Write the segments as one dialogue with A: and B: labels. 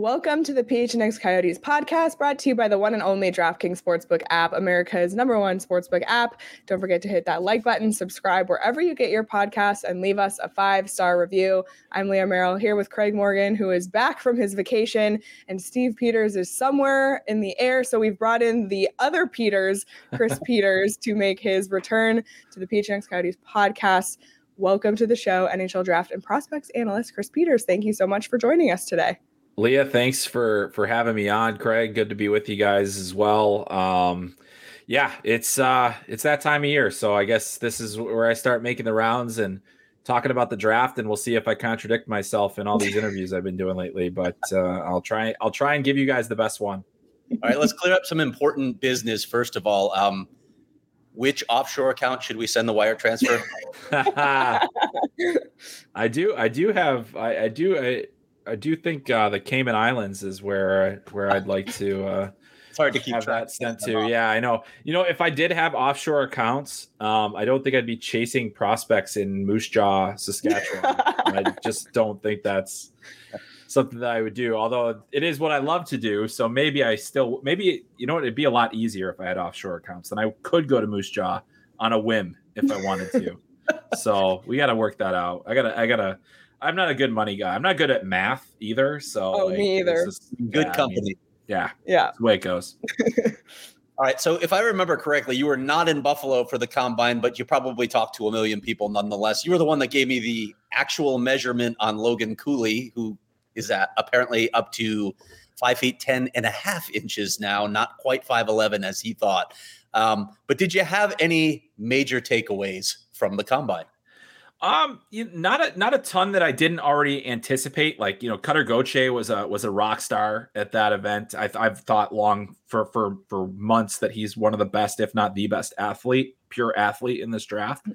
A: Welcome to the PHNX Coyotes podcast brought to you by the one and only DraftKings Sportsbook app, America's number one sportsbook app. Don't forget to hit that like button, subscribe wherever you get your podcasts, and leave us a five star review. I'm Leah Merrill here with Craig Morgan, who is back from his vacation, and Steve Peters is somewhere in the air. So we've brought in the other Peters, Chris Peters, to make his return to the PHNX Coyotes podcast. Welcome to the show, NHL Draft and Prospects Analyst Chris Peters. Thank you so much for joining us today.
B: Leah, thanks for for having me on. Craig, good to be with you guys as well. Um, yeah, it's uh, it's that time of year, so I guess this is where I start making the rounds and talking about the draft, and we'll see if I contradict myself in all these interviews I've been doing lately. But uh, I'll try. I'll try and give you guys the best one.
C: All right, let's clear up some important business first of all. Um, which offshore account should we send the wire transfer?
B: I do. I do have. I, I do. I, I do think uh, the Cayman Islands is where where I'd like to. Uh,
C: it's hard to keep
B: have that sent to. Yeah, I know. You know, if I did have offshore accounts, um, I don't think I'd be chasing prospects in Moose Jaw, Saskatchewan. I just don't think that's something that I would do. Although it is what I love to do, so maybe I still maybe you know it'd be a lot easier if I had offshore accounts. and I could go to Moose Jaw on a whim if I wanted to. so we got to work that out. I gotta I gotta I'm not a good money guy. I'm not good at math either. So
A: oh, like, me either.
C: Just, good yeah, company. I mean,
B: yeah,
A: yeah.
B: the way it goes.
C: All right. So if I remember correctly, you were not in Buffalo for the combine, but you probably talked to a million people nonetheless. You were the one that gave me the actual measurement on Logan Cooley, who is at apparently up to five feet ten and a half inches now, not quite five eleven as he thought. Um, but did you have any major takeaways from the combine?
B: Um, you, not a not a ton that I didn't already anticipate. Like you know, Cutter Gauthier was a was a rock star at that event. I, I've thought long for for for months that he's one of the best, if not the best athlete, pure athlete in this draft.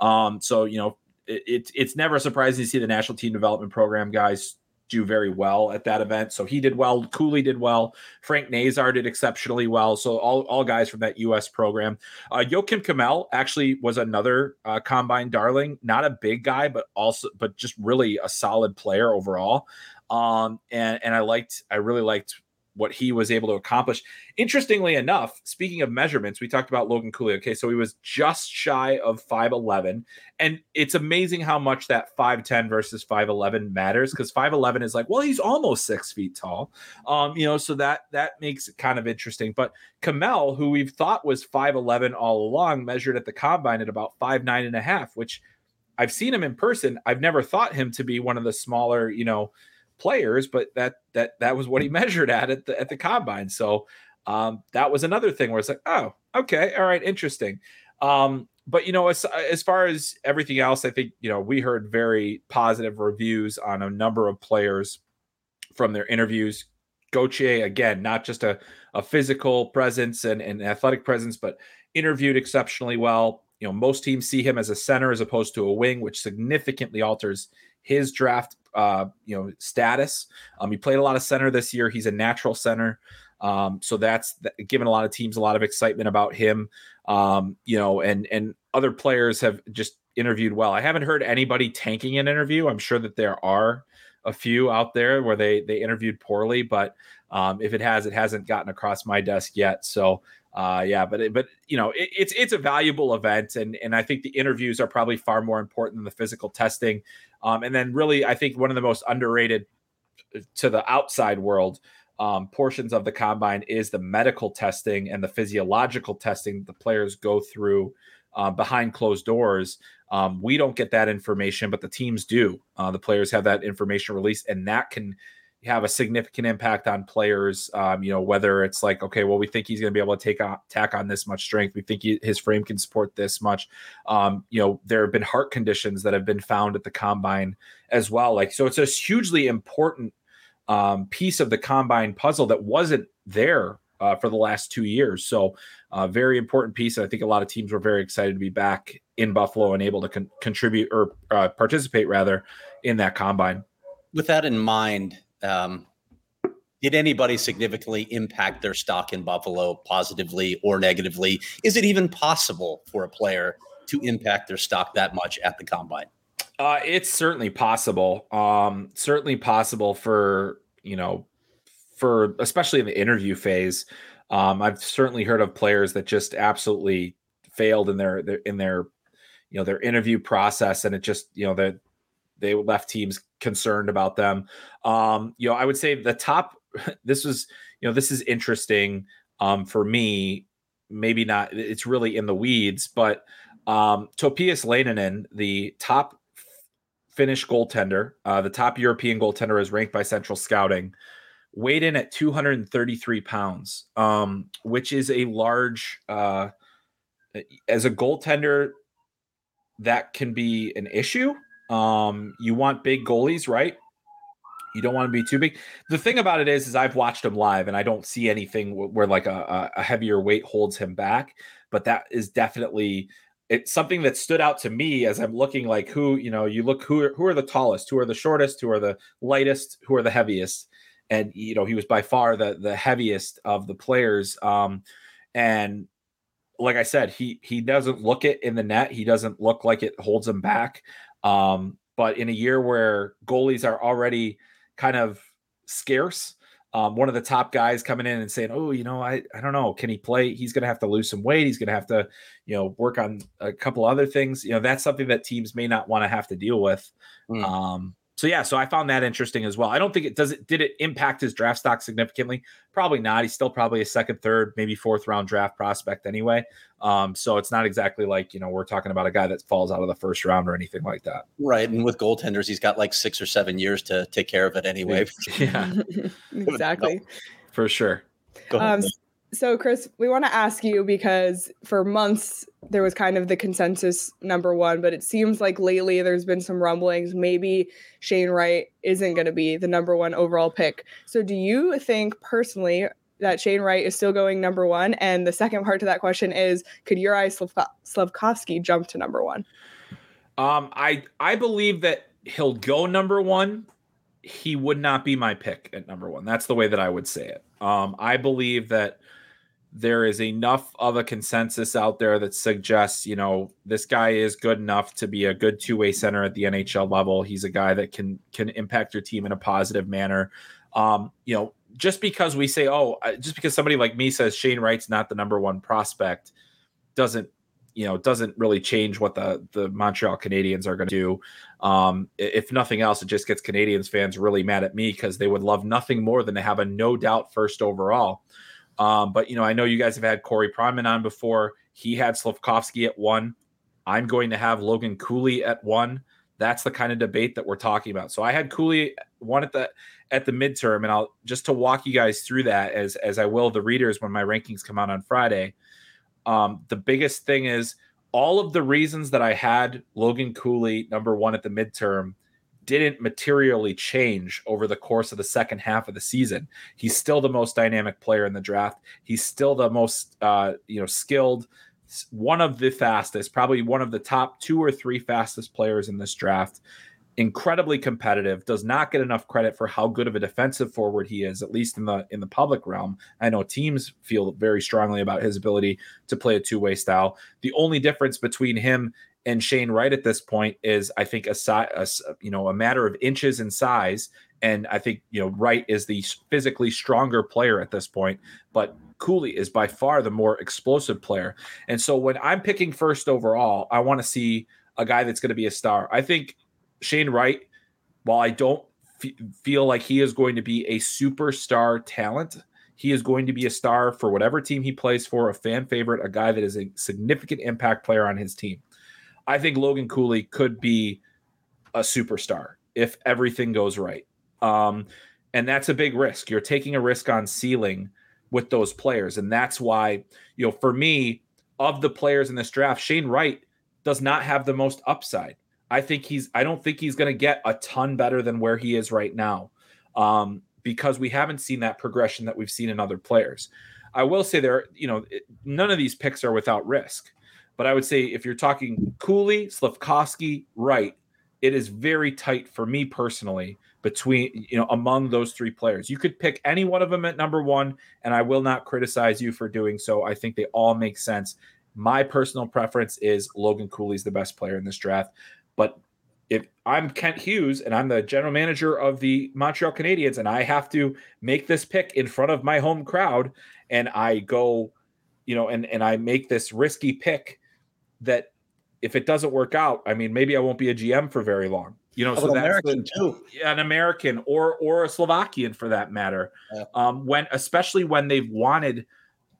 B: Um, so you know, it, it it's never surprising to see the national team development program guys do very well at that event. So he did well. Cooley did well. Frank Nazar did exceptionally well. So all, all guys from that U.S. program. Uh, Joakim Kemell actually was another uh, combine darling. Not a big guy, but also but just really a solid player overall. Um, and and I liked I really liked what he was able to accomplish. Interestingly enough, speaking of measurements, we talked about Logan Cooley. Okay, so he was just shy of 5'11. And it's amazing how much that 5'10 versus 5'11 matters because 5'11 is like, well, he's almost six feet tall. Um, you know, so that that makes it kind of interesting. But Kemell, who we've thought was 5'11 all along, measured at the combine at about 5'9 and a half, which I've seen him in person. I've never thought him to be one of the smaller, you know, players, but that that that was what he measured at at the at the combine. So um, that was another thing where it's like, oh, okay, all right, interesting. Um, but you know, as as far as everything else, I think you know we heard very positive reviews on a number of players from their interviews. Gauthier, again, not just a, a physical presence and, and athletic presence, but interviewed exceptionally well. You know, most teams see him as a center as opposed to a wing, which significantly alters his draft uh, you know status. Um, he played a lot of center this year. He's a natural center. Um, so that's given a lot of teams a lot of excitement about him. Um, you know, and and other players have just interviewed well. I haven't heard anybody tanking an interview. I'm sure that there are a few out there where they they interviewed poorly, but um, if it has, it hasn't gotten across my desk yet. So uh, yeah, but but you know it, it's it's a valuable event, and and I think the interviews are probably far more important than the physical testing. Um, and then really, I think one of the most underrated uh, to the outside world um, portions of the combine is the medical testing and the physiological testing the players go through uh, behind closed doors. Um, we don't get that information, but the teams do. Uh, the players have that information released, and that can have a significant impact on players. Um, you know, whether it's like, okay, well, we think he's going to be able to take on, tack on this much strength. We think he, his frame can support this much. Um, you know, there have been heart conditions that have been found at the combine as well. Like, so it's a hugely important um, piece of the combine puzzle that wasn't there uh, for the last two years. So, uh, very important piece. And I think a lot of teams were very excited to be back in Buffalo and able to con- contribute or uh, participate rather in that combine.
C: With that in mind, um, did anybody significantly impact their stock in Buffalo positively or negatively? Is it even possible for a player to impact their stock that much at the combine?
B: Uh, it's certainly possible. Um, certainly possible for you know for especially in the interview phase. Um, I've certainly heard of players that just absolutely failed in their, their in their you know their interview process, and it just you know that they left teams concerned about them. Um, you know, I would say the top. This was you know this is interesting um, for me. Maybe not. It's really in the weeds, but um, Topias Leinonen, the top Finnish goaltender, uh, the top European goaltender, is ranked by Central Scouting weighed in at 233 pounds, um, which is a large, uh, as a goaltender, that can be an issue. Um, you want big goalies, right? You don't want to be too big. The thing about it is, is I've watched him live, and I don't see anything where like a, a heavier weight holds him back. But that is definitely it's something that stood out to me as I'm looking like who you know you look who are, who are the tallest, who are the shortest, who are the lightest, who are the heaviest, and you know he was by far the the heaviest of the players. Um, and like I said, he he doesn't look it in the net. He doesn't look like it holds him back. Um, but in a year where goalies are already kind of scarce, um, one of the top guys coming in and saying, "Oh, you know, I I don't know, can he play? He's going to have to lose some weight. He's going to have to, you know, work on a couple other things. You know, that's something that teams may not want to have to deal with. Mm. Um, so yeah, so I found that interesting as well. I don't think it does it did it impact his draft stock significantly? Probably not. He's still probably a second, third, maybe fourth round draft prospect anyway. Um, so it's not exactly like you know we're talking about a guy that falls out of the first round or anything like that.
C: Right, and with goaltenders, he's got like six or seven years to take care of it anyway.
B: yeah,
A: exactly,
B: for sure.
A: Um, so, Chris, we want to ask you because for months there was kind of the consensus number one, but it seems like lately there's been some rumblings. Maybe Shane Wright isn't going to be the number one overall pick. So, do you think personally that Shane Wright is still going number one? And the second part to that question is could Juraj Slavkovsky jump to number one?
B: Um, I I believe that he'll go number one. He would not be my pick at number one. That's the way that I would say it. Um, I believe that there is enough of a consensus out there that suggests, you know, this guy is good enough to be a good two-way center at the NHL level. He's a guy that can can impact your team in a positive manner. Um, you know, just because we say, oh, just because somebody like me says Shane Wright's not the number one prospect, doesn't you know doesn't really change what the the Montreal Canadiens are going to do. Um, if nothing else, it just gets Canadiens fans really mad at me because they would love nothing more than to have a no doubt first overall. Um, but you know, I know you guys have had Corey Pronman on before. He had Slavkovsky at one. I'm going to have Logan Cooley at one. That's the kind of debate that we're talking about. So I had Cooley one at the at the midterm, and I'll just to walk you guys through that as as I will the readers when my rankings come out on Friday. Um, the biggest thing is all of the reasons that I had Logan Cooley number one at the midterm didn't materially change over the course of the second half of the season. He's still the most dynamic player in the draft. He's still the most uh, you know skilled, one of the fastest, probably one of the top two or three fastest players in this draft. Incredibly competitive, does not get enough credit for how good of a defensive forward he is, at least in the in the public realm. I know teams feel very strongly about his ability to play a two way style. The only difference between him and Shane Wright at this point is, I think, a, a you know a matter of inches in size. And I think you know Wright is the physically stronger player at this point, but Cooley is by far the more explosive player. And so when I'm picking first overall, I want to see a guy that's going to be a star. I think Shane Wright, while I don't f- feel like he is going to be a superstar talent, he is going to be a star for whatever team he plays for, a fan favorite, a guy that is a significant impact player on his team. I think Logan Cooley could be a superstar if everything goes right. Um, and that's a big risk. You're taking a risk on ceiling with those players. And that's why, you know, for me, of the players in this draft, Shane Wright does not have the most upside. I think he's, I don't think he's going to get a ton better than where he is right now um, because we haven't seen that progression that we've seen in other players. I will say there, you know, none of these picks are without risk. But I would say if you're talking Cooley, Slavkovsky, Wright, it is very tight for me personally between you know among those three players. You could pick any one of them at number one, and I will not criticize you for doing so. I think they all make sense. My personal preference is Logan Cooley's the best player in this draft, but if I'm Kent Hughes and I'm the general manager of the Montreal Canadiens and I have to make this pick in front of my home crowd and I go, you know, and and I make this risky pick that if it doesn't work out, I mean, maybe I won't be a GM for very long. You know, so
C: that's the, too.
B: an American or or a Slovakian for that matter. Yeah. Um, when especially when they've wanted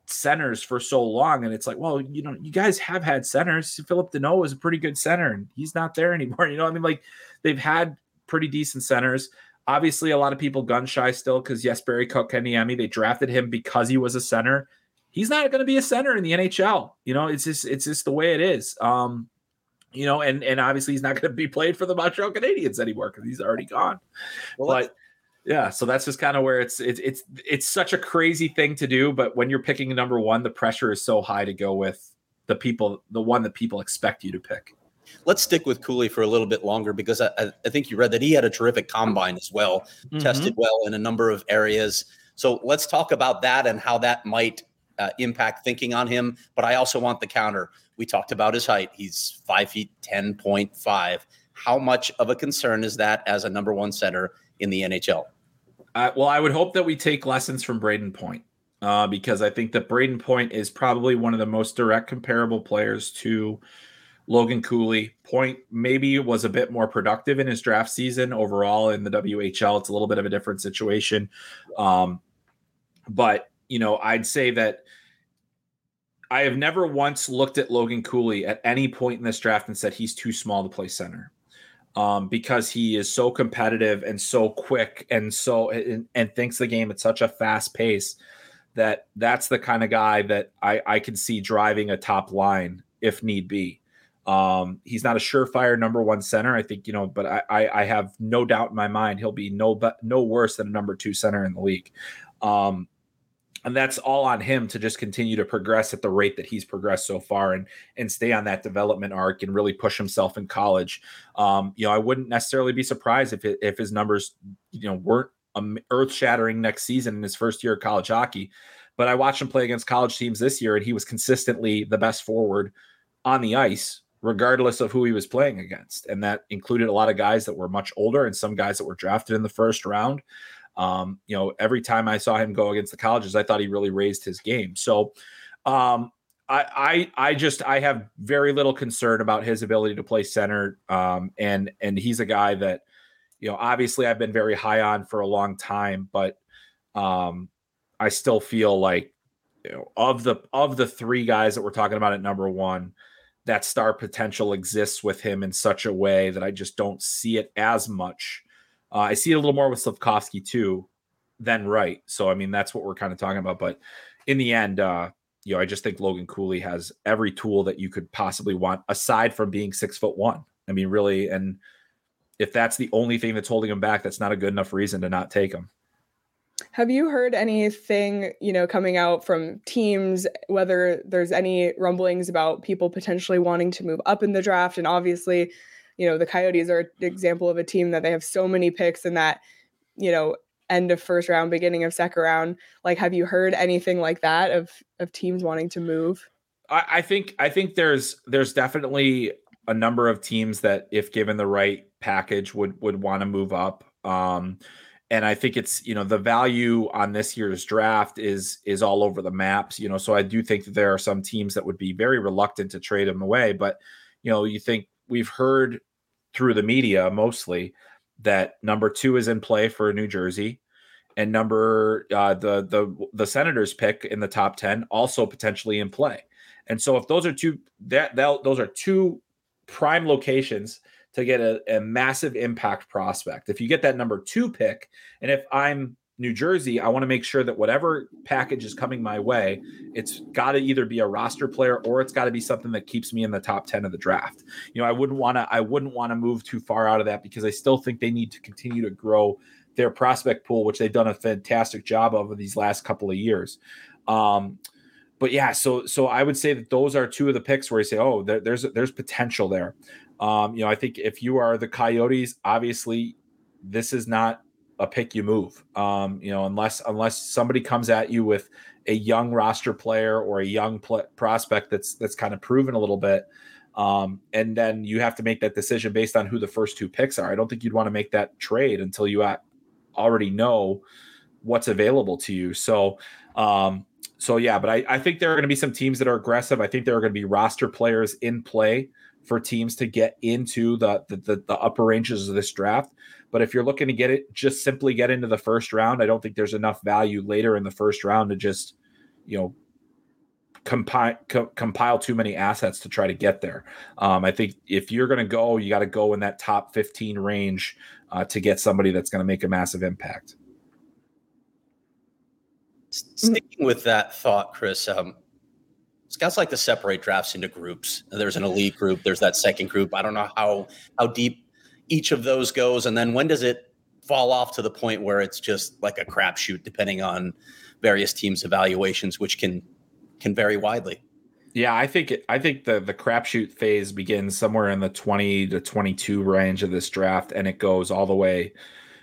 B: centers for so long, and it's like, well, you know, you guys have had centers. Phillip Danault is a pretty good center, and he's not there anymore. You know, I mean, like they've had pretty decent centers. Obviously, a lot of people gun shy still because yes, Barry Kotkaniemi, they drafted him because he was a center. He's not going to be a center in the NHL. You know, it's just it's just the way it is. Um, you know, and and obviously he's not going to be played for the Montreal Canadiens anymore because he's already gone. Well, but yeah, so that's just kind of where it's it's it's it's such a crazy thing to do. But when you're picking number one, the pressure is so high to go with the people, the one that people expect you to pick.
C: Let's stick with Cooley for a little bit longer because I, I think you read that he had a terrific combine as well, mm-hmm. tested well in a number of areas. So let's talk about that and how that might uh, impact thinking on him. But I also want the counter. We talked about his height. He's five feet 10.5. How much of a concern is that as a number one center in the NHL?
B: Uh, well, I would hope that we take lessons from Brayden Point uh, because I think that Brayden Point is probably one of the most direct comparable players to Logan Cooley. Point maybe was a bit more productive in his draft season overall in the WHL. It's a little bit of a different situation. Um, but, you know, I'd say that I have never once looked at Logan Cooley at any point in this draft and said he's too small to play center. Um, because he is so competitive and so quick and so and, and, thinks the game at such a fast pace that that's the kind of guy that I, I can see driving a top line if need be. Um, he's not a surefire number one center, I think you know, but I, I, I have no doubt in my mind he'll be no but no worse than a number two center in the league. Um, and that's all on him to just continue to progress at the rate that he's progressed so far and and stay on that development arc and really push himself in college. Um, you know i wouldn't necessarily be surprised if it, if his numbers you know weren't um, earth shattering next season in his first year of college hockey. But i watched him play against college teams this year and he was consistently the best forward on the ice regardless of who he was playing against. And that included a lot of guys that were much older and some guys that were drafted in the first round um, you know, every time I saw him go against the colleges, I thought he really raised his game. So, um, I, I, I just I have very little concern about his ability to play center, um, and and he's a guy that, you know, obviously I've been very high on for a long time, but um, I still feel like, you know, of the of the three guys that we're talking about at number one, that star potential exists with him in such a way that I just don't see it as much uh, I see it a little more with Slavkovsky too than Wright. So I mean that's what we're kind of talking about. But in the end, uh, you know, I just think Logan Cooley has every tool that you could possibly want aside from being six foot one. I mean, really, and if that's the only thing that's holding him back, that's not a good enough reason to not take him.
A: Have you heard anything, you know, coming out from teams, whether there's any rumblings about people potentially wanting to move up in the draft? And obviously, you know, the Coyotes are an example of a team that they have so many picks in that, you know, end of first round, beginning of second round. Like, have you heard anything like that of of teams wanting to move?
B: I, I think I think there's there's definitely a number of teams that, if given the right package, would would want to move up. Um, and I think it's you know the value on this year's draft is is all over the maps. You know, so I do think that there are some teams that would be very reluctant to trade him away. But you know, you think we've heard through the media mostly that number two is in play for New Jersey, and number uh, the the the Senators pick in the top ten also potentially in play. And so if those are two that, those are two prime locations to get a, a massive impact prospect. If you get that number two pick, and if I'm New Jersey, I want to make sure that whatever package is coming my way, it's got to either be a roster player or it's got to be something that keeps me in the top 10 of the draft. You know, I wouldn't want to I wouldn't want to move too far out of that because I still think they need to continue to grow their prospect pool, which they've done a fantastic job of these last couple of years. Um, but yeah, so so I would say that those are two of the picks where you say, oh, there, there's there's potential there. Um, you know, I think if you are the Coyotes, obviously this is not a pick you move. Um, you know, unless unless somebody comes at you with a young roster player or a young pl- prospect that's that's kind of proven a little bit. Um, and then you have to make that decision based on who the first two picks are. I don't think you'd want to make that trade until you already know what's available to you. So, um, so yeah, but I, I think there are going to be some teams that are aggressive. I think there are going to be roster players in play for teams to get into the, the the, the upper ranges of this draft. But if you're looking to get it, just simply get into the first round, I don't think there's enough value later in the first round to just, you know, compile co- compile too many assets to try to get there. Um, I think if you're going to go, you got to go in that top 15 range uh, to get somebody that's going to make a massive impact.
C: Sticking with that thought, Chris, um, scouts like to separate drafts into groups. There's an elite group. There's that second group. I don't know how how deep each of those goes, and then when does it fall off to the point where it's just like a crapshoot, depending on various teams' evaluations, which can can vary widely.
B: Yeah, I think I think the the crapshoot phase begins somewhere in the 20 to 22 range of this draft, and it goes all the way.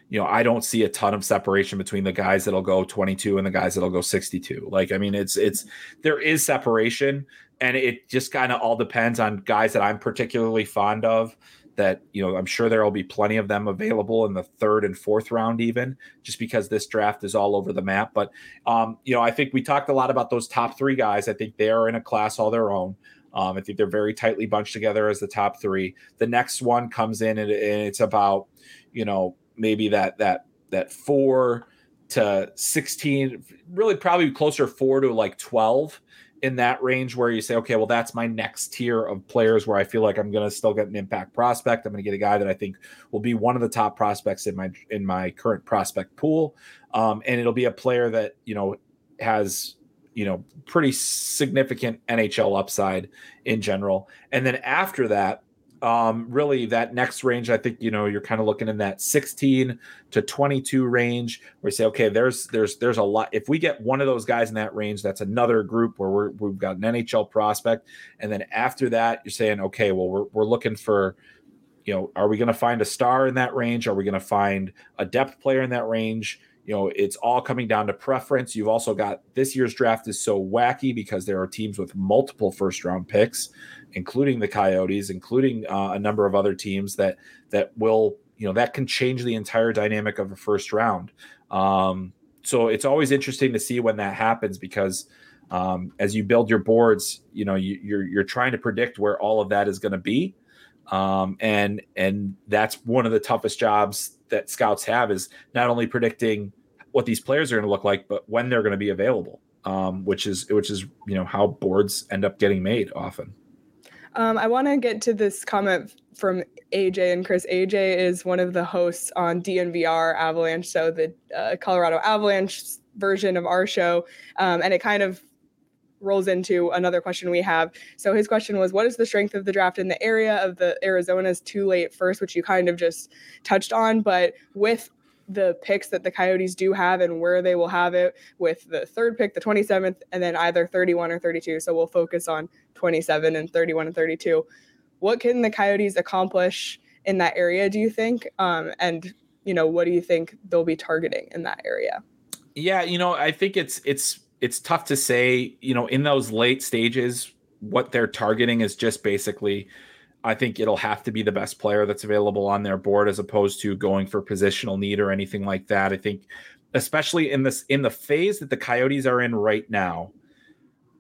B: You know, I don't see a ton of separation between the guys that'll go 22 and the guys that'll go 62. Like, I mean, it's it's there is separation, and it just kind of all depends on guys that I'm particularly fond of that you know i'm sure there will be plenty of them available in the third and fourth round even just because this draft is all over the map. But um, you know i think we talked a lot about those top three guys. I think they are in a class all their own. Um, i think they're very tightly bunched together as the top three. The next one comes in and, and it's about you know maybe that that that four to 16 really probably closer four to like 12 in that range where you say, okay, well, that's my next tier of players where I feel like I'm going to still get an impact prospect. I'm going to get a guy that I think will be one of the top prospects in my in my current prospect pool, um, and it'll be a player that you know has you know pretty significant NHL upside in general. And then after that, um, really that next range, I think you know you're kind of looking in that 16 to 22 range where you say, okay, there's there's there's a lot. If we get one of those guys in that range, that's another group where we're, we've got an NHL prospect, and then after that, you're saying, okay, well we're we're looking for you know, are we going to find a star in that range? Are we going to find a depth player in that range? You know, it's all coming down to preference. You've also got this year's draft is so wacky because there are teams with multiple first round picks including the Coyotes, including uh, a number of other teams that that will you know that can change the entire dynamic of a first round. Um, so it's always interesting to see when that happens because um, as you build your boards, you know you, you're you're trying to predict where all of that is going to be, um, and and that's one of the toughest jobs that scouts have is not only predicting what these players are going to look like, but when they're going to be available. Um, which is which is you know how boards end up getting made often.
A: Um, I want to get to this comment from AJ and Chris. AJ is one of the hosts on DNVR Avalanche, so the uh, Colorado Avalanche version of our show, um, and it kind of rolls into another question we have. So his question was, "What is the strength of the draft in the area of the Arizona's too late first, which you kind of just touched on, but with the picks that the Coyotes do have and where they will have it with the third pick, the 27th, and then either 31 or 32. So we'll focus on 27 and 31 and 32. What can the Coyotes accomplish in that area, do you think? Um, and, you know, what do you think they'll be targeting in that area?
B: Yeah, you know, I think it's it's it's tough to say, you know, in those late stages, what they're targeting is just basically I think it'll have to be the best player that's available on their board as opposed to going for positional need or anything like that. I think especially in this in the phase that the Coyotes are in right now,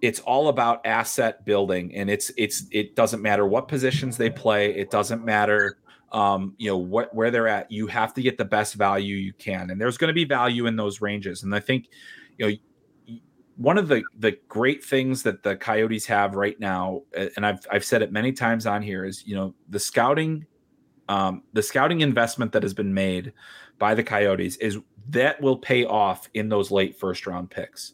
B: it's all about asset building and it's it's it doesn't matter what positions they play, it doesn't matter um, you know what where they're at. You have to get the best value you can. And there's going to be value in those ranges. And I think you know one of the the great things that the Coyotes have right now, and I've I've said it many times on here, is you know the scouting, um, the scouting investment that has been made by the Coyotes is that will pay off in those late first round picks,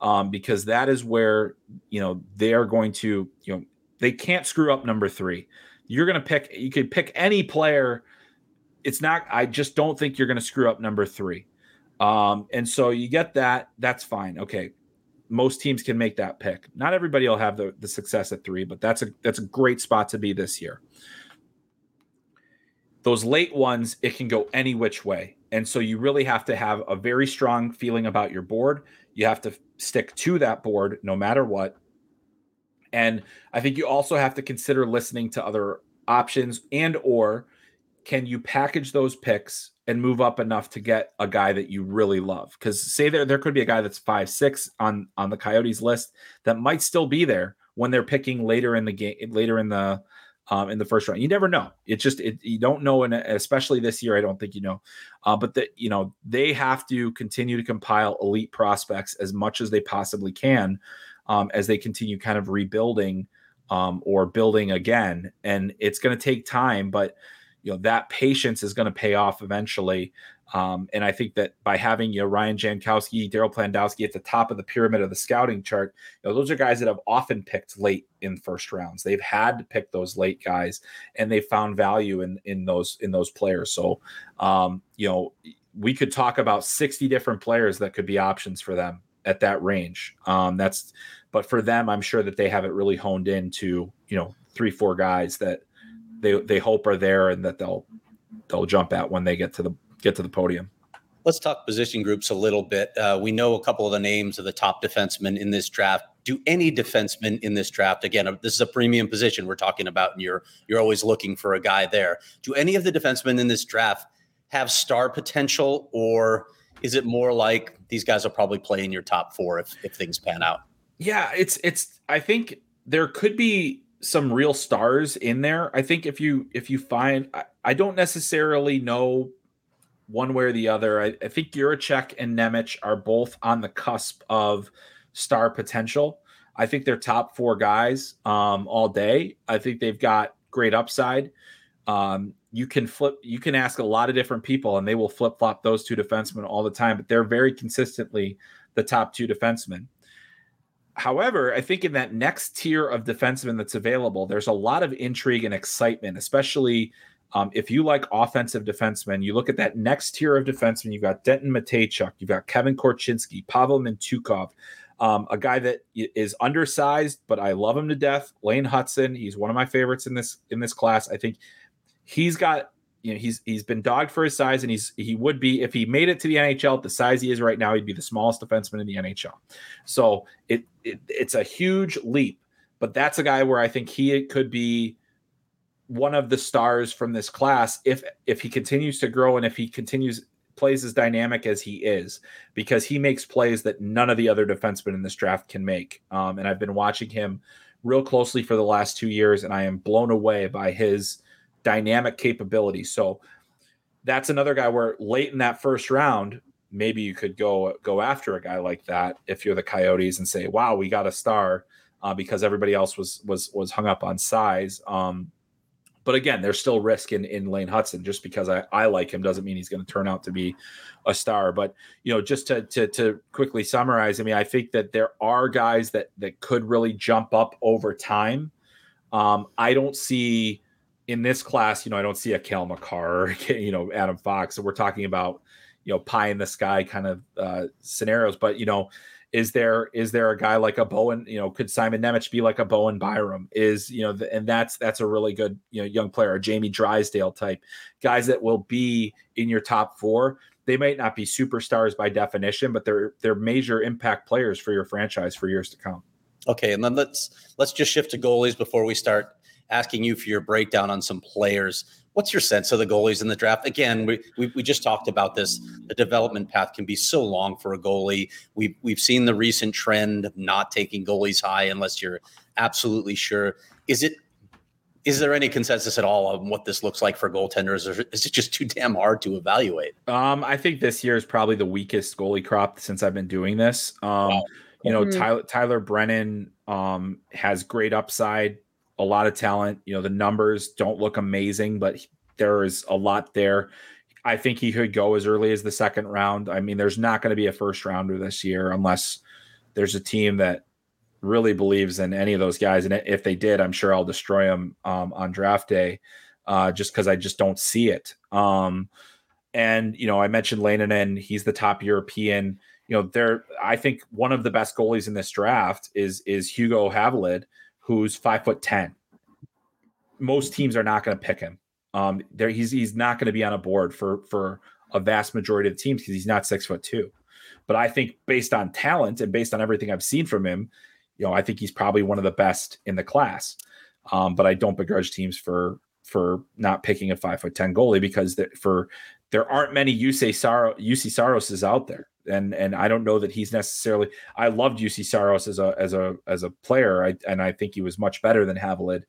B: um, because that is where you know they are going to you know they can't screw up number three. You're going to pick. You could pick any player. It's not. I just don't think you're going to screw up number three. Um, and so you get that. That's fine. Okay most teams can make that pick. Not everybody will have the, the success at three, but that's a that's a great spot to be this year. Those late ones, it can go any which way. And so you really have to have a very strong feeling about your board. You have to stick to that board no matter what. And I think you also have to consider listening to other options and or can you package those picks and move up enough to get a guy that you really love? Because say there there could be a guy that's five six on on the Coyotes list that might still be there when they're picking later in the game, later in the um, in the first round. You never know. It's just it, you don't know, and especially this year, I don't think you know. Uh, but that you know they have to continue to compile elite prospects as much as they possibly can um, as they continue kind of rebuilding um, or building again. And it's going to take time, but you know that patience is going to pay off eventually. Um, and I think that by having you know Ryan Jankowski, Darryl Plandowski at the top of the pyramid of the scouting chart, you know those are guys that have often picked late in first rounds. They've had to pick those late guys, and they found value in in those in those players. So, um, you know, we could talk about sixty different players that could be options for them at that range. Um, that's but for them, I'm sure that they have it really honed into you know three four guys that they they hope are there and that they'll they'll jump at when they get to the get to the podium.
C: Let's talk position groups a little bit. Uh, we know a couple of the names of the top defensemen in this draft. Do any defensemen in this draft? Again, uh, this is a premium position we're talking about, and you're you're always looking for a guy there. Do any of the defensemen in this draft have star potential, or is it more like these guys will probably play in your top four if if things pan out?
B: Yeah, it's it's. I think there could be some real stars in there. I think if you if you find, I, I don't necessarily know one way or the other. I, I think Jiricek and Nemec are both on the cusp of star potential. I think they're top four guys um, all day. I think they've got great upside. Um, you can flip, you can ask a lot of different people, and they will flip flop those two defensemen all the time. But they're very consistently the top two defensemen. However, I think in that next tier of defensemen that's available, there's a lot of intrigue and excitement, especially um, if you like offensive defensemen, you look at that next tier of defensemen. You've got Denton Mateychuk, you've got Kevin Korchinski, Pavel Mintyukov, um, a guy that is undersized, but I love him to death. Lane Hutson, he's one of my favorites in this in this class. I think he's got you know he's he's been dogged for his size, and he's he would be if he made it to the NHL at the size he is right now, he'd be the smallest defenseman in the NHL. So it, it it's a huge leap, but that's a guy where I think he could be one of the stars from this class if if he continues to grow and if he continues plays as dynamic as he is because he makes plays that none of the other defensemen in this draft can make. Um, and I've been watching him real closely for the last two years, and I am blown away by his dynamic capability. So that's another guy where late in that first round, maybe you could go go after a guy like that if you're the Coyotes and say, "Wow, we got a star," uh, because everybody else was was was hung up on size. Um, but again, there's still risk in in Lane Hutson. Just because I, I like him doesn't mean he's going to turn out to be a star. But you know, just to to to quickly summarize, I mean, I think that there are guys that that could really jump up over time. Um, I don't see in this class, you know, I don't see a Cale Makar, you know, Adam Fox. So we're talking about, you know, pie in the sky kind of uh, scenarios. But you know, is there is there a guy like a Bowen? You know, could Simon Nemec be like a Bowen Byram? Is you know, the, and that's that's a really good you know young player, Jamie Drysdale type guys that will be in your top four. They might not be superstars by definition, but they're they're major impact players for your franchise for years to come.
C: Okay, and then let's let's just shift to goalies before we start asking you for your breakdown on some players. What's your sense of the goalies in the draft? Again, we, we, we, just talked about this. The development path can be so long for a goalie. We've, we've seen the recent trend of not taking goalies high unless you're absolutely sure. Is it is there any consensus at all on what this looks like for goaltenders, or is it just too damn hard to evaluate?
B: Um, I think this year is probably the weakest goalie crop since I've been doing this. Um, wow. You know, mm-hmm. Tyler, Tyler Brennan um, has great upside a lot of talent. You know, the numbers don't look amazing, but there is a lot there. I think he could go as early as the second round. I mean, there's not going to be a first rounder this year unless there's a team that really believes in any of those guys. And if they did, I'm sure I'll destroy them um, on draft day uh, just because I just don't see it. Um, and, you know, I mentioned Leinonen, he's the top European. You know, there, I think one of the best goalies in this draft is is Hugo Havelid who's five foot ten. Most teams are not going to pick him. Um, there he's he's not going to be on a board for for a vast majority of teams because he's not six foot two. But I think based on talent and based on everything I've seen from him, you know, I think he's probably one of the best in the class. Um, but I don't begrudge teams for for not picking a five foot ten goalie because for there aren't many Juuse Saros Juuse Saroses out there, and and I don't know that he's necessarily. I loved Juuse Saros as a as a as a player, I, and I think he was much better than Havelid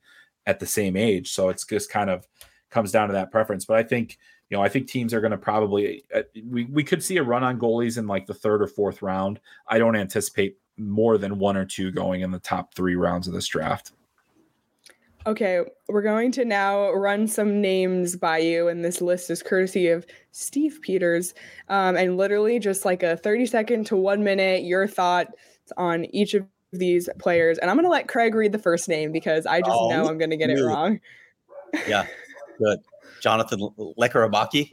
B: at the same age. So it's just kind of comes down to that preference. But I think you know I think teams are going to probably uh, we we could see a run on goalies in like the third or fourth round. I don't anticipate more than one or two going in the top three rounds of this draft.
A: Okay, we're going to now run some names by you, and this list is courtesy of Steve Peters. Um, and literally, just like a 30 second to one minute, your thoughts on each of these players. And I'm going to let Craig read the first name because I just oh, know I'm going to get it wrong.
C: yeah, good. Jonathan Lekkerimaki.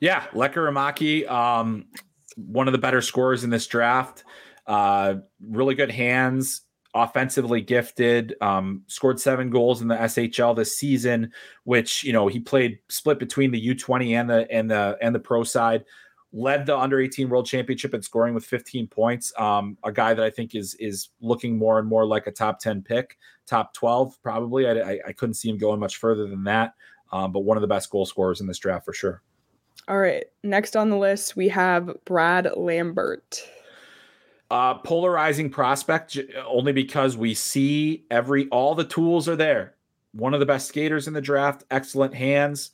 B: Yeah, Lekkerimaki, um, one of the better scorers in this draft. Uh, really good hands offensively gifted, um, scored seven goals in the SHL this season, which you know he played split between the U20 and the and the and the pro side. Led the under 18 world championship in scoring with 15 points. Um, a guy that I think is is looking more and more like a top 10 pick, top 12 probably. I, I, I couldn't see him going much further than that, um, but one of the best goal scorers in this draft for sure.
A: All right, next on the list we have Brad Lambert.
B: Uh, polarizing prospect only because we see every all the tools are there. One of the best skaters in the draft, excellent hands.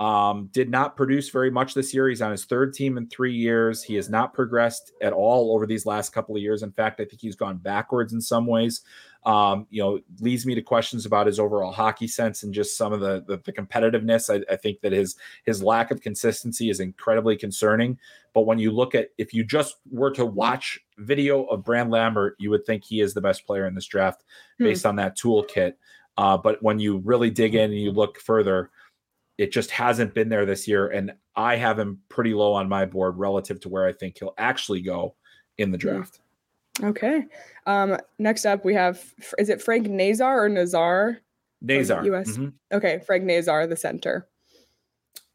B: Um, did not produce very much this year. He's on his third team in three years. He has not progressed at all over these last couple of years. In fact, I think he's gone backwards in some ways um, you know, leads me to questions about his overall hockey sense and just some of the the, the competitiveness. I, I, think that his his lack of consistency is incredibly concerning. But when you look at if you just were to watch video of Brad Lambert, you would think he is the best player in this draft hmm. based on that toolkit. Uh, but when you really dig in and you look further, it just hasn't been there this year. And I have him pretty low on my board relative to where I think he'll actually go in the hmm. draft.
A: Okay. Um, next up, we have is it Frank Nazar or Nazar?
B: Nazar.
A: US. Mm-hmm. Okay, Frank Nazar, the center.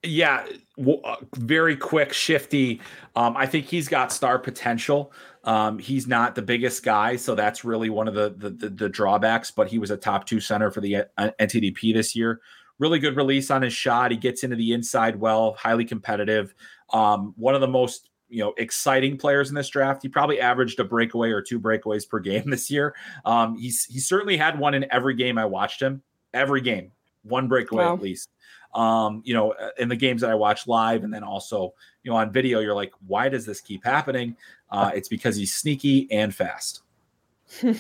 B: Yeah, uh, very quick, shifty. Um, I think he's got star potential. Um, he's not the biggest guy, so that's really one of the, the, the the drawbacks. But he was a top two center for the NTDP this year. Really good release on his shot. He gets into the inside well, highly competitive. Um, one of the most you know exciting players in this draft. He probably averaged a breakaway or two breakaways per game this year. Um, he's he certainly had one in every game I watched him. Every game, one breakaway wow. at least. Um, you know, uh, in the games that I watch live, and then also you know on video, you're like, why does this keep happening? Uh, it's because he's sneaky and fast.
C: How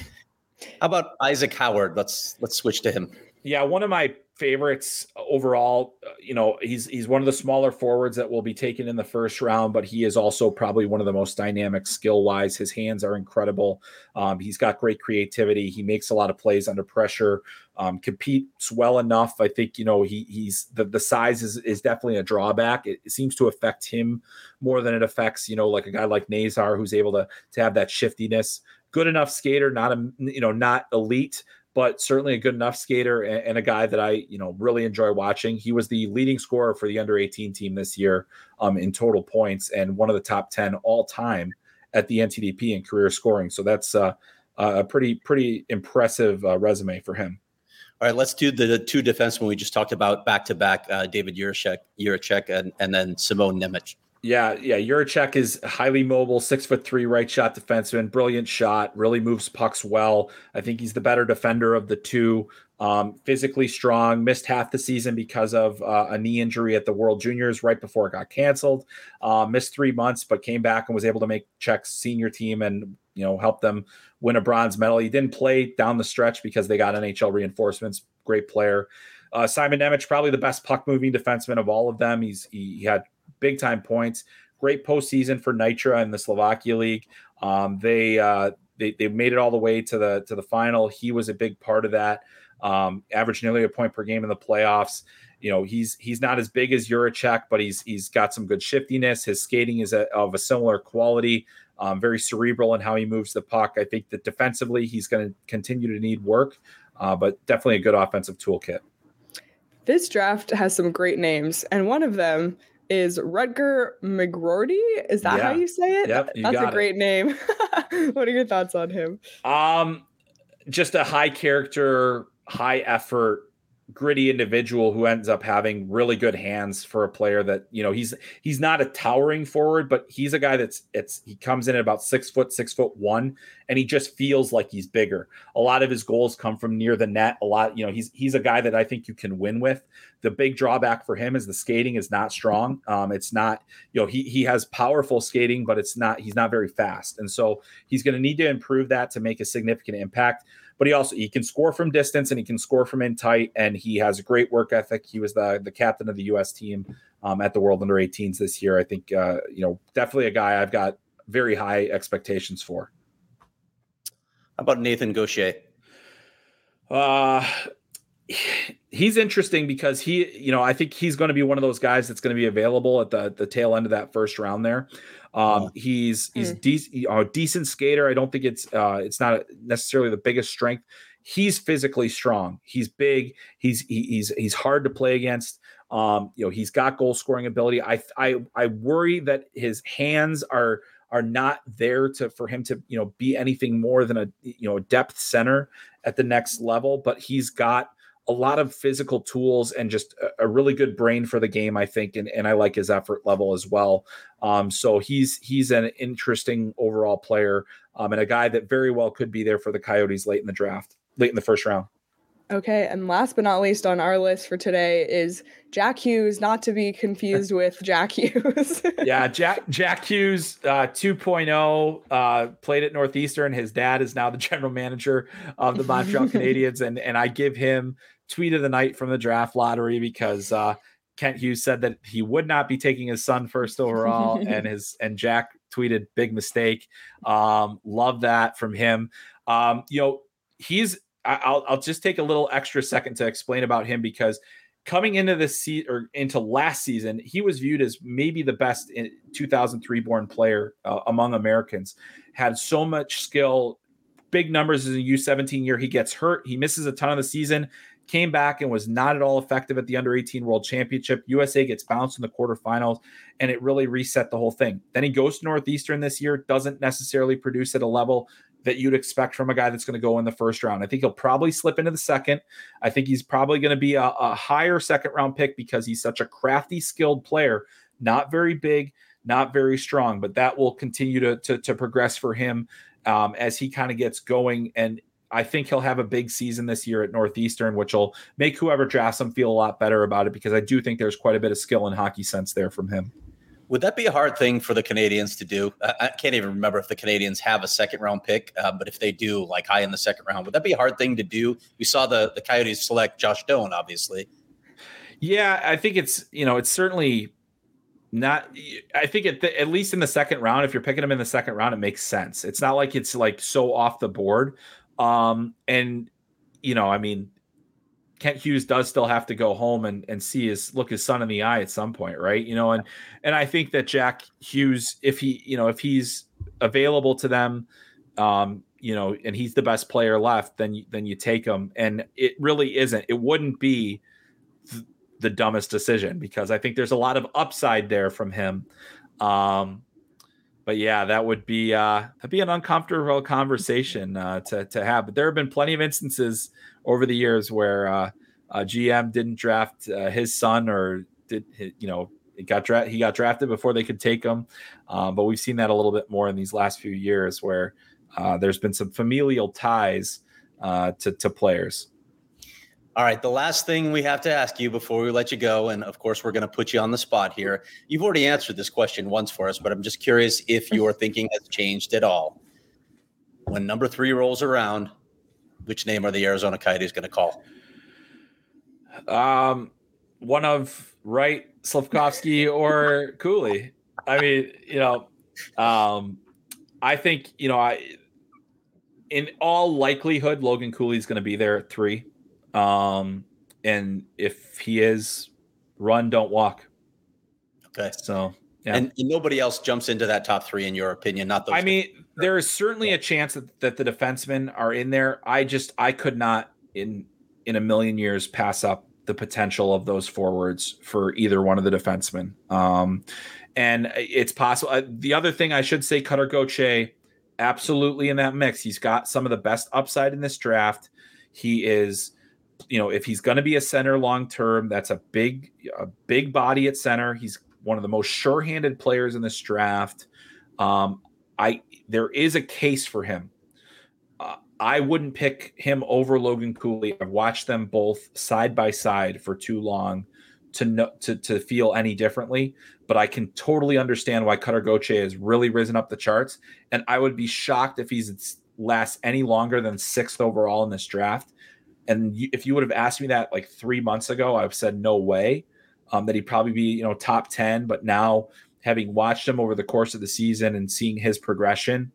C: about Isaac Howard? Let's let's switch to him.
B: Yeah, one of my favorites overall. Uh, you know, he's he's one of the smaller forwards that will be taken in the first round, but he is also probably one of the most dynamic skill wise. His hands are incredible. Um, he's got great creativity. He makes a lot of plays under pressure. Um, competes well enough. I think you know he he's the the size is is definitely a drawback. It, it seems to affect him more than it affects you know like a guy like Nazar who's able to to have that shiftiness. Good enough skater, not a you know not elite, but certainly a good enough skater and, a guy that I, you know, really enjoy watching. He was the leading scorer for the under 18 team this year um, in total points and one of the top 10 all time at the NTDP in career scoring. So that's uh, a pretty, pretty impressive uh, resume for him.
C: All right, let's do the, two defensemen we just talked about back to back, David Jiricek, Jiricek and, and then Simone Nemec.
B: Yeah, yeah. Jiricek is highly mobile, six foot three right shot defenseman, brilliant shot, really moves pucks well. I think he's the better defender of the two. Um, physically strong, missed half the season because of uh, a knee injury at the World Juniors right before it got canceled. Uh, missed three months, but came back and was able to make Czech's senior team and you know help them win a bronze medal. He didn't play down the stretch because they got NHL reinforcements. Great player. Uh, Simon Nemec, probably the best puck moving defenseman of all of them. He's he, he had big time points. Great postseason for Nitra in the Slovakia League. Um, they uh, they they made it all the way to the to the final. He was a big part of that. Um, averaged nearly a point per game in the playoffs. You know, he's he's not as big as Jiricek, but he's he's got some good shiftiness. His skating is a, of a similar quality. Um, very cerebral in how he moves the puck. I think that defensively he's going to continue to need work, uh, but definitely a good offensive toolkit.
A: This draft has some great names, and one of them is Rutger McGroarty. Is that yeah. how you say it?
B: Yep,
A: That's a great it. name. what are your thoughts on him?
B: Um, just a high character, high effort gritty individual who ends up having really good hands for a player that you know he's he's not a towering forward but he's a guy that's it's he comes in at about six foot six foot one and he just feels like he's bigger. A lot of his goals come from near the net. A lot you know he's he's a guy that i think you can win with. The big drawback for him is the skating is not strong. Um it's not you know he he has powerful skating but it's not he's not very fast. And so he's going to need to improve that to make a significant impact but he also he can score from distance and he can score from in tight and he has a great work ethic. He was the the captain of the U.S. team um, at the World Under 18s this year. I think uh, you know definitely a guy I've got very high expectations for.
C: How about Nathan Gaucher?
B: Uh he's interesting because he, you know, I think he's going to be one of those guys that's going to be available at the the tail end of that first round there. Um, he's he's mm. de- a decent skater. I don't think it's uh, it's not necessarily the biggest strength. He's physically strong. He's big. He's he, he's he's hard to play against. Um, you know, he's got goal scoring ability. I I I worry that his hands are are not there to for him to you know be anything more than a you know depth center at the next level. But he's got a lot of physical tools and just a, really good brain for the game, I think, and, and I like his effort level as well. Um, so he's he's an interesting overall player um, and a guy that very well could be there for the Coyotes late in the draft, late in the first round.
A: Okay, and last but not least on our list for today is Jack Hughes, not to be confused with Jack Hughes.
B: yeah, Jack Jack Hughes uh, 2.0 uh, played at Northeastern. His dad is now the general manager of the Montreal Canadiens, and and I give him tweet of the night from the draft lottery because uh, Kent Hughes said that he would not be taking his son first overall, and his and Jack tweeted big mistake. Um, love that from him. Um, you know, he's I'll I'll just take a little extra second to explain about him because coming into this season or into last season, he was viewed as maybe the best in 2003 born player uh, among Americans. Had so much skill, big numbers as a U17 year. He gets hurt, he misses a ton of the season came back and was not at all effective at the under 18 world championship. USA gets bounced in the quarterfinals and it really reset the whole thing. Then he goes to Northeastern this year, doesn't necessarily produce at a level that you'd expect from a guy that's going to go in the first round. I think he'll probably slip into the second. I think he's probably going to be a, a higher second round pick because he's such a crafty, skilled player, not very big, not very strong, but that will continue to, to, to progress for him um, as he kind of gets going. And I think he'll have a big season this year at Northeastern, which will make whoever drafts him feel a lot better about it because I do think there's quite a bit of skill and hockey sense there from him.
C: Would that be a hard thing for the Canadiens to do? I can't even remember if the Canadiens have a second round pick, uh, but if they do, like high in the second round, would that be a hard thing to do? We saw the the Coyotes select Josh Doan, obviously.
B: Yeah, I think it's you know it's certainly not. I think at, the, at least in the second round, if you're picking him in the second round, it makes sense. It's not like it's like so off the board. Um, and you know, I mean, Kent Hughes does still have to go home and, and see his look his son in the eye at some point, right? You know, and and I think that Jack Hughes, if he, you know, if he's available to them, um, you know, and he's the best player left, then then you take him. And it really isn't. It wouldn't be th- the dumbest decision because I think there's a lot of upside there from him. Um, but yeah, that would be uh, that'd be an uncomfortable conversation uh, to to have. But there have been plenty of instances over the years where uh, GM didn't draft uh, his son or did you know it got dra- he got drafted before they could take him. Um, but we've seen that a little bit more in these last few years where uh, there's been some familial ties uh, to to players.
C: All right. The last thing we have to ask you before we let you go, and of course, we're going to put you on the spot here. You've already answered this question once for us, but I'm just curious if your thinking has changed at all. When number three rolls around, which name are the Arizona Coyotes going to call?
B: Um, one of Wright, Slavkovsky, or Cooley. I mean, you know, um, I think you know, I in all likelihood, Logan Cooley is going to be there at three. Um, and if he is, run, don't walk.
C: Okay.
B: So,
C: yeah. And, and nobody else jumps into that top three, in your opinion? Not those.
B: I mean, guys. there is certainly a chance that, that the defensemen are in there. I just, I could not in in a million years pass up the potential of those forwards for either one of the defensemen. Um, and it's possible. Uh, the other thing I should say, Cutter Gauthier absolutely in that mix. He's got some of the best upside in this draft. He is, you know, if he's going to be a center long term, that's a big, a big body at center. He's one of the most sure-handed players in this draft. Um, I there is a case for him. Uh, I wouldn't pick him over Logan Cooley. I've watched them both side by side for too long to know to to feel any differently. But I can totally understand why Cutter Gauthier has really risen up the charts, and I would be shocked if he's lasts any longer than sixth overall in this draft. And you, if you would have asked me that like three months ago, I've said no way um, that he'd probably be you know top ten. But now having watched him over the course of the season and seeing his progression,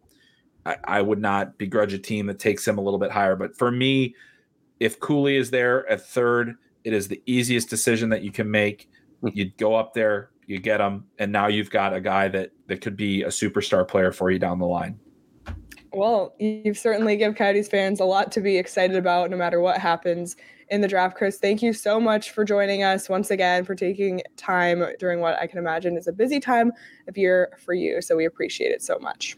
B: I, I, would not begrudge a team that takes him a little bit higher. But for me, if Cooley is there at third, it is the easiest decision that you can make. Hmm. You go up there, you get him, and now you've got a guy that that could be a superstar player for you down the line.
A: Well, you've certainly give Coyotes fans a lot to be excited about no matter what happens in the draft. Chris, thank you so much for joining us once again, for taking time during what I can imagine is a busy time of year for you. So we appreciate it so much.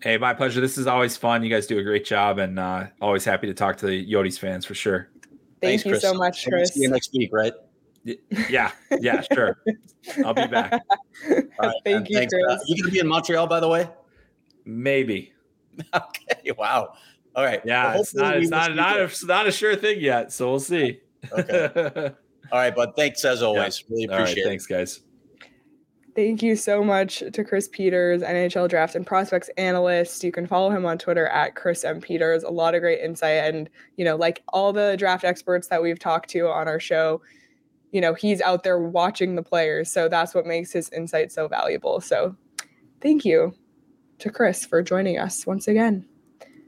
B: Hey, my pleasure. This is always fun. You guys do a great job, and uh, always happy to talk to the Yotes fans for sure.
A: Thank Thanks, you Chris. so much, Chris.
C: See you next week, right?
B: Yeah, yeah, sure. I'll be back.
C: Right, Thank you, thanks, Chris. Uh, you gonna be in Montreal, by the way?
B: Maybe.
C: okay. Wow. All right.
B: Yeah, well, it's not it's not not a, not a sure thing yet, so we'll see.
C: okay. All right, but thanks as always. Yeah. Really appreciate
B: it. Thanks, guys.
A: Thank you so much to Chris Peters, NHL draft and prospects analyst. You can follow him on Twitter at Chris M. Peters. A lot of great insight. And, you know, like all the draft experts that we've talked to on our show, you know, he's out there watching the players. So that's what makes his insight so valuable. So thank you to Chris for joining us once again.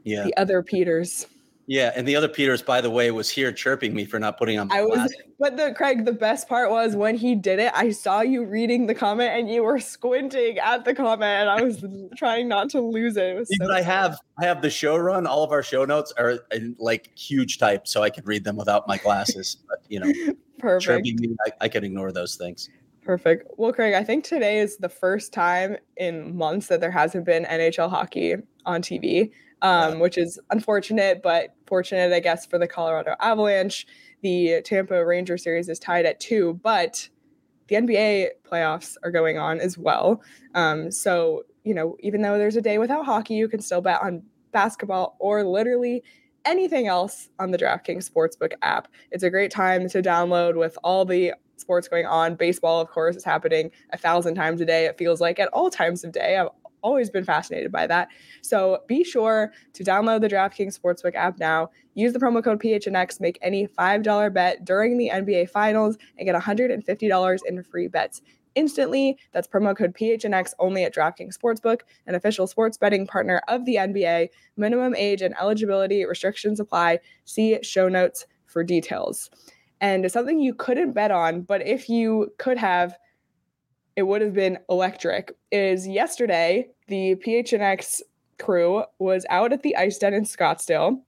C: Yeah.
A: The other peters.
C: Yeah and the other peters by the way was here chirping me for not putting on
A: i was but the craig the best part was when he did it i saw you reading the comment and you were squinting at the comment and i was trying not to lose it, it
C: so i have i have the show run all of our show notes are in like huge type so i could read them without my glasses but you know
A: perfect.
C: me, I, I can ignore those things
A: Perfect. Well, Craig, I think today is the first time in months that there hasn't been NHL hockey on TV um, which is unfortunate, but fortunate, I guess, for the Colorado Avalanche. The Tampa Ranger series is tied at two, but the NBA playoffs are going on as well. Um, so, you know, even though there's a day without hockey, you can still bet on basketball or literally anything else on the DraftKings Sportsbook app. It's a great time to download with all the sports going on. Baseball, of course, is happening a thousand times a day. It feels like at all times of day I've always been fascinated by that. So be sure to download the DraftKings Sportsbook app now. Use the promo code PHNX, make any $5 bet during the NBA Finals, and get $150 in free bets instantly. That's promo code PHNX only at DraftKings Sportsbook, an official sports betting partner of the NBA. Minimum age and eligibility restrictions apply. See show notes for details. And something you couldn't bet on, but if you could have, it would have been electric. Is yesterday the PHNX crew was out at the Ice Den in Scottsdale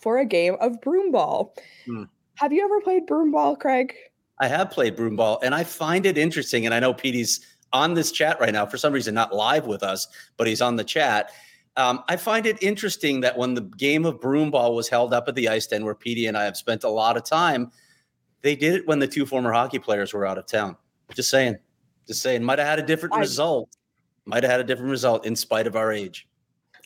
A: for a game of broomball. Hmm. Have you ever played broomball, Craig?
C: I have played broomball, and I find it interesting. And I know Petey's on this chat right now for some reason, not live with us, but he's on the chat. Um, I find it interesting that when the game of broomball was held up at the Ice Den, where Petey and I have spent a lot of time, they did it when the two former hockey players were out of town. Just saying. Just saying, might have had a different I, result. Might have had a different result in spite of our age.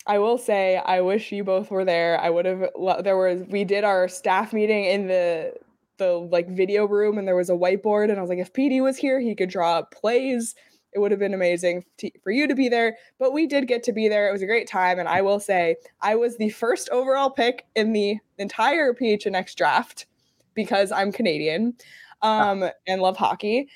A: I will say, I wish you both were there. I would have. There was we did our staff meeting in the the like video room, and there was a whiteboard, and I was like, if Petey was here, he could draw up plays. It would have been amazing to, for you to be there, but we did get to be there. It was a great time, and I will say, I was the first overall pick in the entire PHNX draft because I'm Canadian um, and love hockey.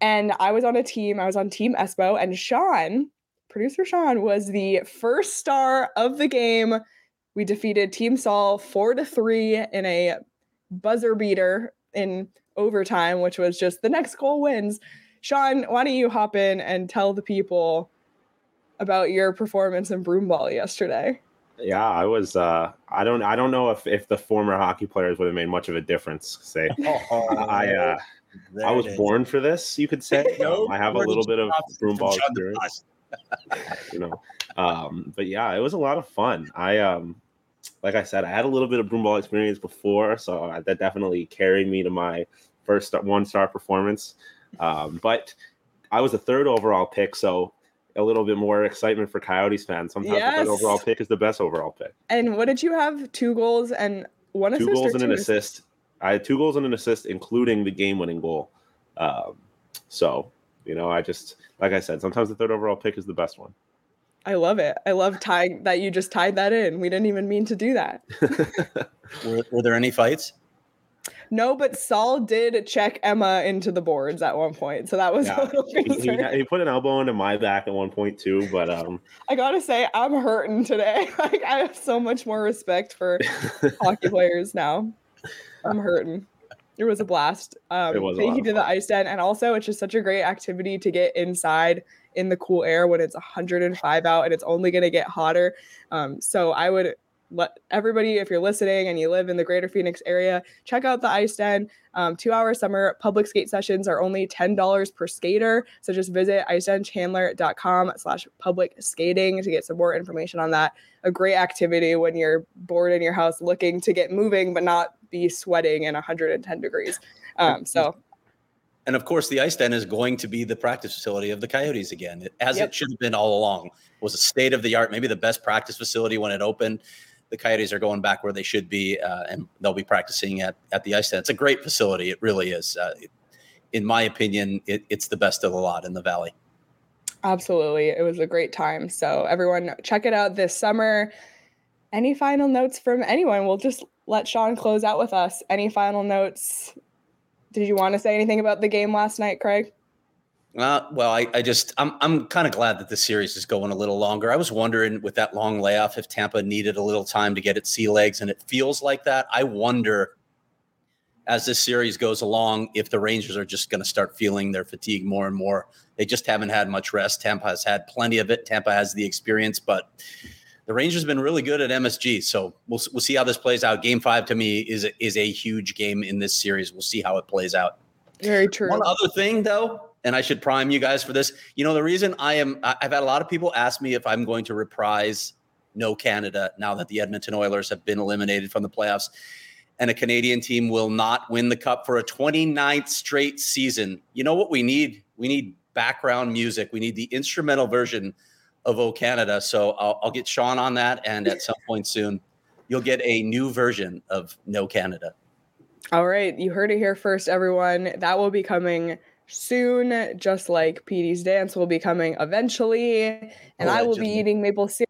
A: And I was on a team, I was on Team Espo, and Sean, producer Sean, was the first star of the game. We defeated Team Saul four to three in a buzzer beater in overtime, which was just the next goal wins. Sean, why don't you hop in and tell the people about your performance in broomball yesterday?
D: Yeah, I was. Uh, I don't. I don't know if if the former hockey players would have made much of a difference. Say, oh, I. Uh, I was born for this, you could say. no, um, I have a little bit of broomball experience. you know. Um, but yeah, it was a lot of fun. I um, like I said, I had a little bit of broomball experience before, so that definitely carried me to my first one star performance. Um, but I was the third overall pick, so a little bit more excitement for Coyotes fans. Sometimes yes. the third overall pick is the best overall pick.
A: And what did you have? Two goals and one
D: two goals and an assist. I had two goals and an assist, including the game-winning goal. Um, so you know, I just like I said, sometimes the third overall pick is the best one.
A: I love it. I love tying that you just tied that in. We didn't even mean to do that.
C: were, were there any fights?
A: No, but Saul did check Emma into the boards at one point, so that was yeah.
D: he, he, he, put an elbow into my back at one point too. But um,
A: I gotta say, I'm hurting today. like I have so much more respect for hockey players now. I'm hurting. It was a blast. Um, it was thank you to the ice den, and also it's just such a great activity to get inside in the cool air when it's 105 out and it's only going to get hotter. Um, so I would let everybody, if you're listening and you live in the greater Phoenix area, check out the Ice Den. Um, two hour summer public skate sessions are only $10 per skater. So just visit icedenchandler.com slash public skating to get some more information on that. A great activity when you're bored in your house looking to get moving, but not be sweating in 110 degrees. Um, so
C: and of course, the ice den is going to be the practice facility of the Coyotes again, as yep. it should have been all along. It was a state of the art, maybe the best practice facility when it opened. The Coyotes are going back where they should be, uh, and they'll be practicing at at the ice den. It's a great facility. It really is. Uh, in my opinion, it, it's the best of the lot in the valley.
A: Absolutely, it was a great time. So everyone, check it out this summer. Any final notes from anyone? We'll just let Sean close out with us. Any final notes did you want to say anything about the game last night, Craig?
C: Uh, well, I, I just I'm I'm kind of glad that the series is going a little longer. I was wondering with that long layoff if Tampa needed a little time to get its sea legs, and it feels like that. I wonder as this series goes along if the Rangers are just going to start feeling their fatigue more and more. They just haven't had much rest. Tampa has had plenty of it. Tampa has the experience, but the Rangers have been really good at MSG. So we'll we'll see how this plays out. Game five to me is is a huge game in this series. We'll see how it plays out.
A: Very true.
C: One other thing though, and I should prime you guys for this. You know, the reason I am I've had a lot of people ask me if I'm going to reprise No Canada now that the Edmonton Oilers have been eliminated from the playoffs and a Canadian team will not win the cup for a 29th straight season. You know what we need? We need background music. We need the instrumental version of O Canada. So I'll, I'll get Sean on that, and at some point soon, you'll get a new version of No Canada.
A: All right, you heard it here first, everyone. That will be coming soon, just like Petey's dance will be coming eventually, and I will be eating maple syrup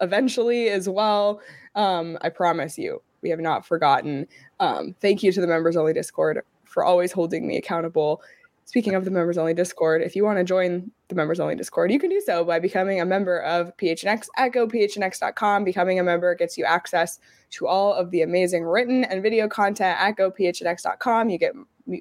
A: eventually as well. Um, I promise you, we have not forgotten. Um, thank you to the members only Discord for always holding me accountable Speaking of the members only Discord, if you want to join the members only Discord, you can do so by becoming a member of PHNX at gophnx.com. Becoming a member gets you access to all of the amazing written and video content at gophnx.com. You get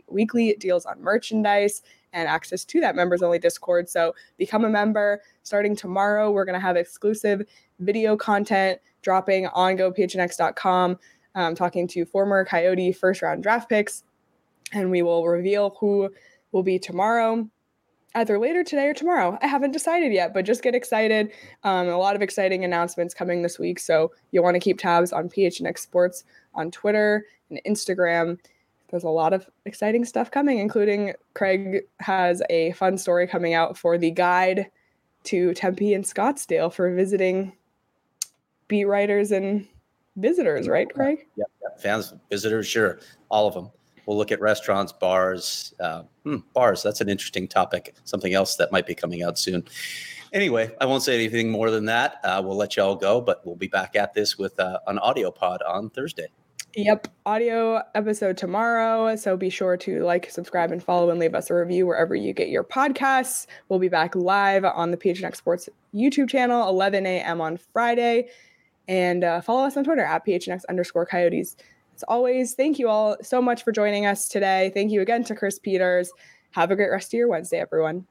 A: weekly deals on merchandise and access to that members only Discord. So become a member. Starting tomorrow, we're going to have exclusive video content dropping on gophnx.com, um, talking to former Coyote first round draft picks. And we will reveal who will be tomorrow either later today or tomorrow. I haven't decided yet, but just get excited. Um, a lot of exciting announcements coming this week. So you'll want to keep tabs on PHNX Sports on Twitter and Instagram. There's a lot of exciting stuff coming, including Craig has a fun story coming out for the guide to Tempe and Scottsdale for visiting beat writers and visitors, right, Craig?
C: Yeah, yeah. fans, visitors, sure, all of them. We'll look at restaurants, bars. Uh, hmm, bars, that's an interesting topic. Something else that might be coming out soon. Anyway, I won't say anything more than that. Uh, we'll let y'all go, but we'll be back at this with uh, an audio pod on Thursday.
A: Yep, audio episode tomorrow. So be sure to like, subscribe, and follow and leave us a review wherever you get your podcasts. We'll be back live on the PHNX Sports YouTube channel, 11 a.m. on Friday. And uh, follow us on Twitter at PHNX underscore coyotes. As always, thank you all so much for joining us today. Thank you again to Chris Peters. Have a great rest of your Wednesday, everyone.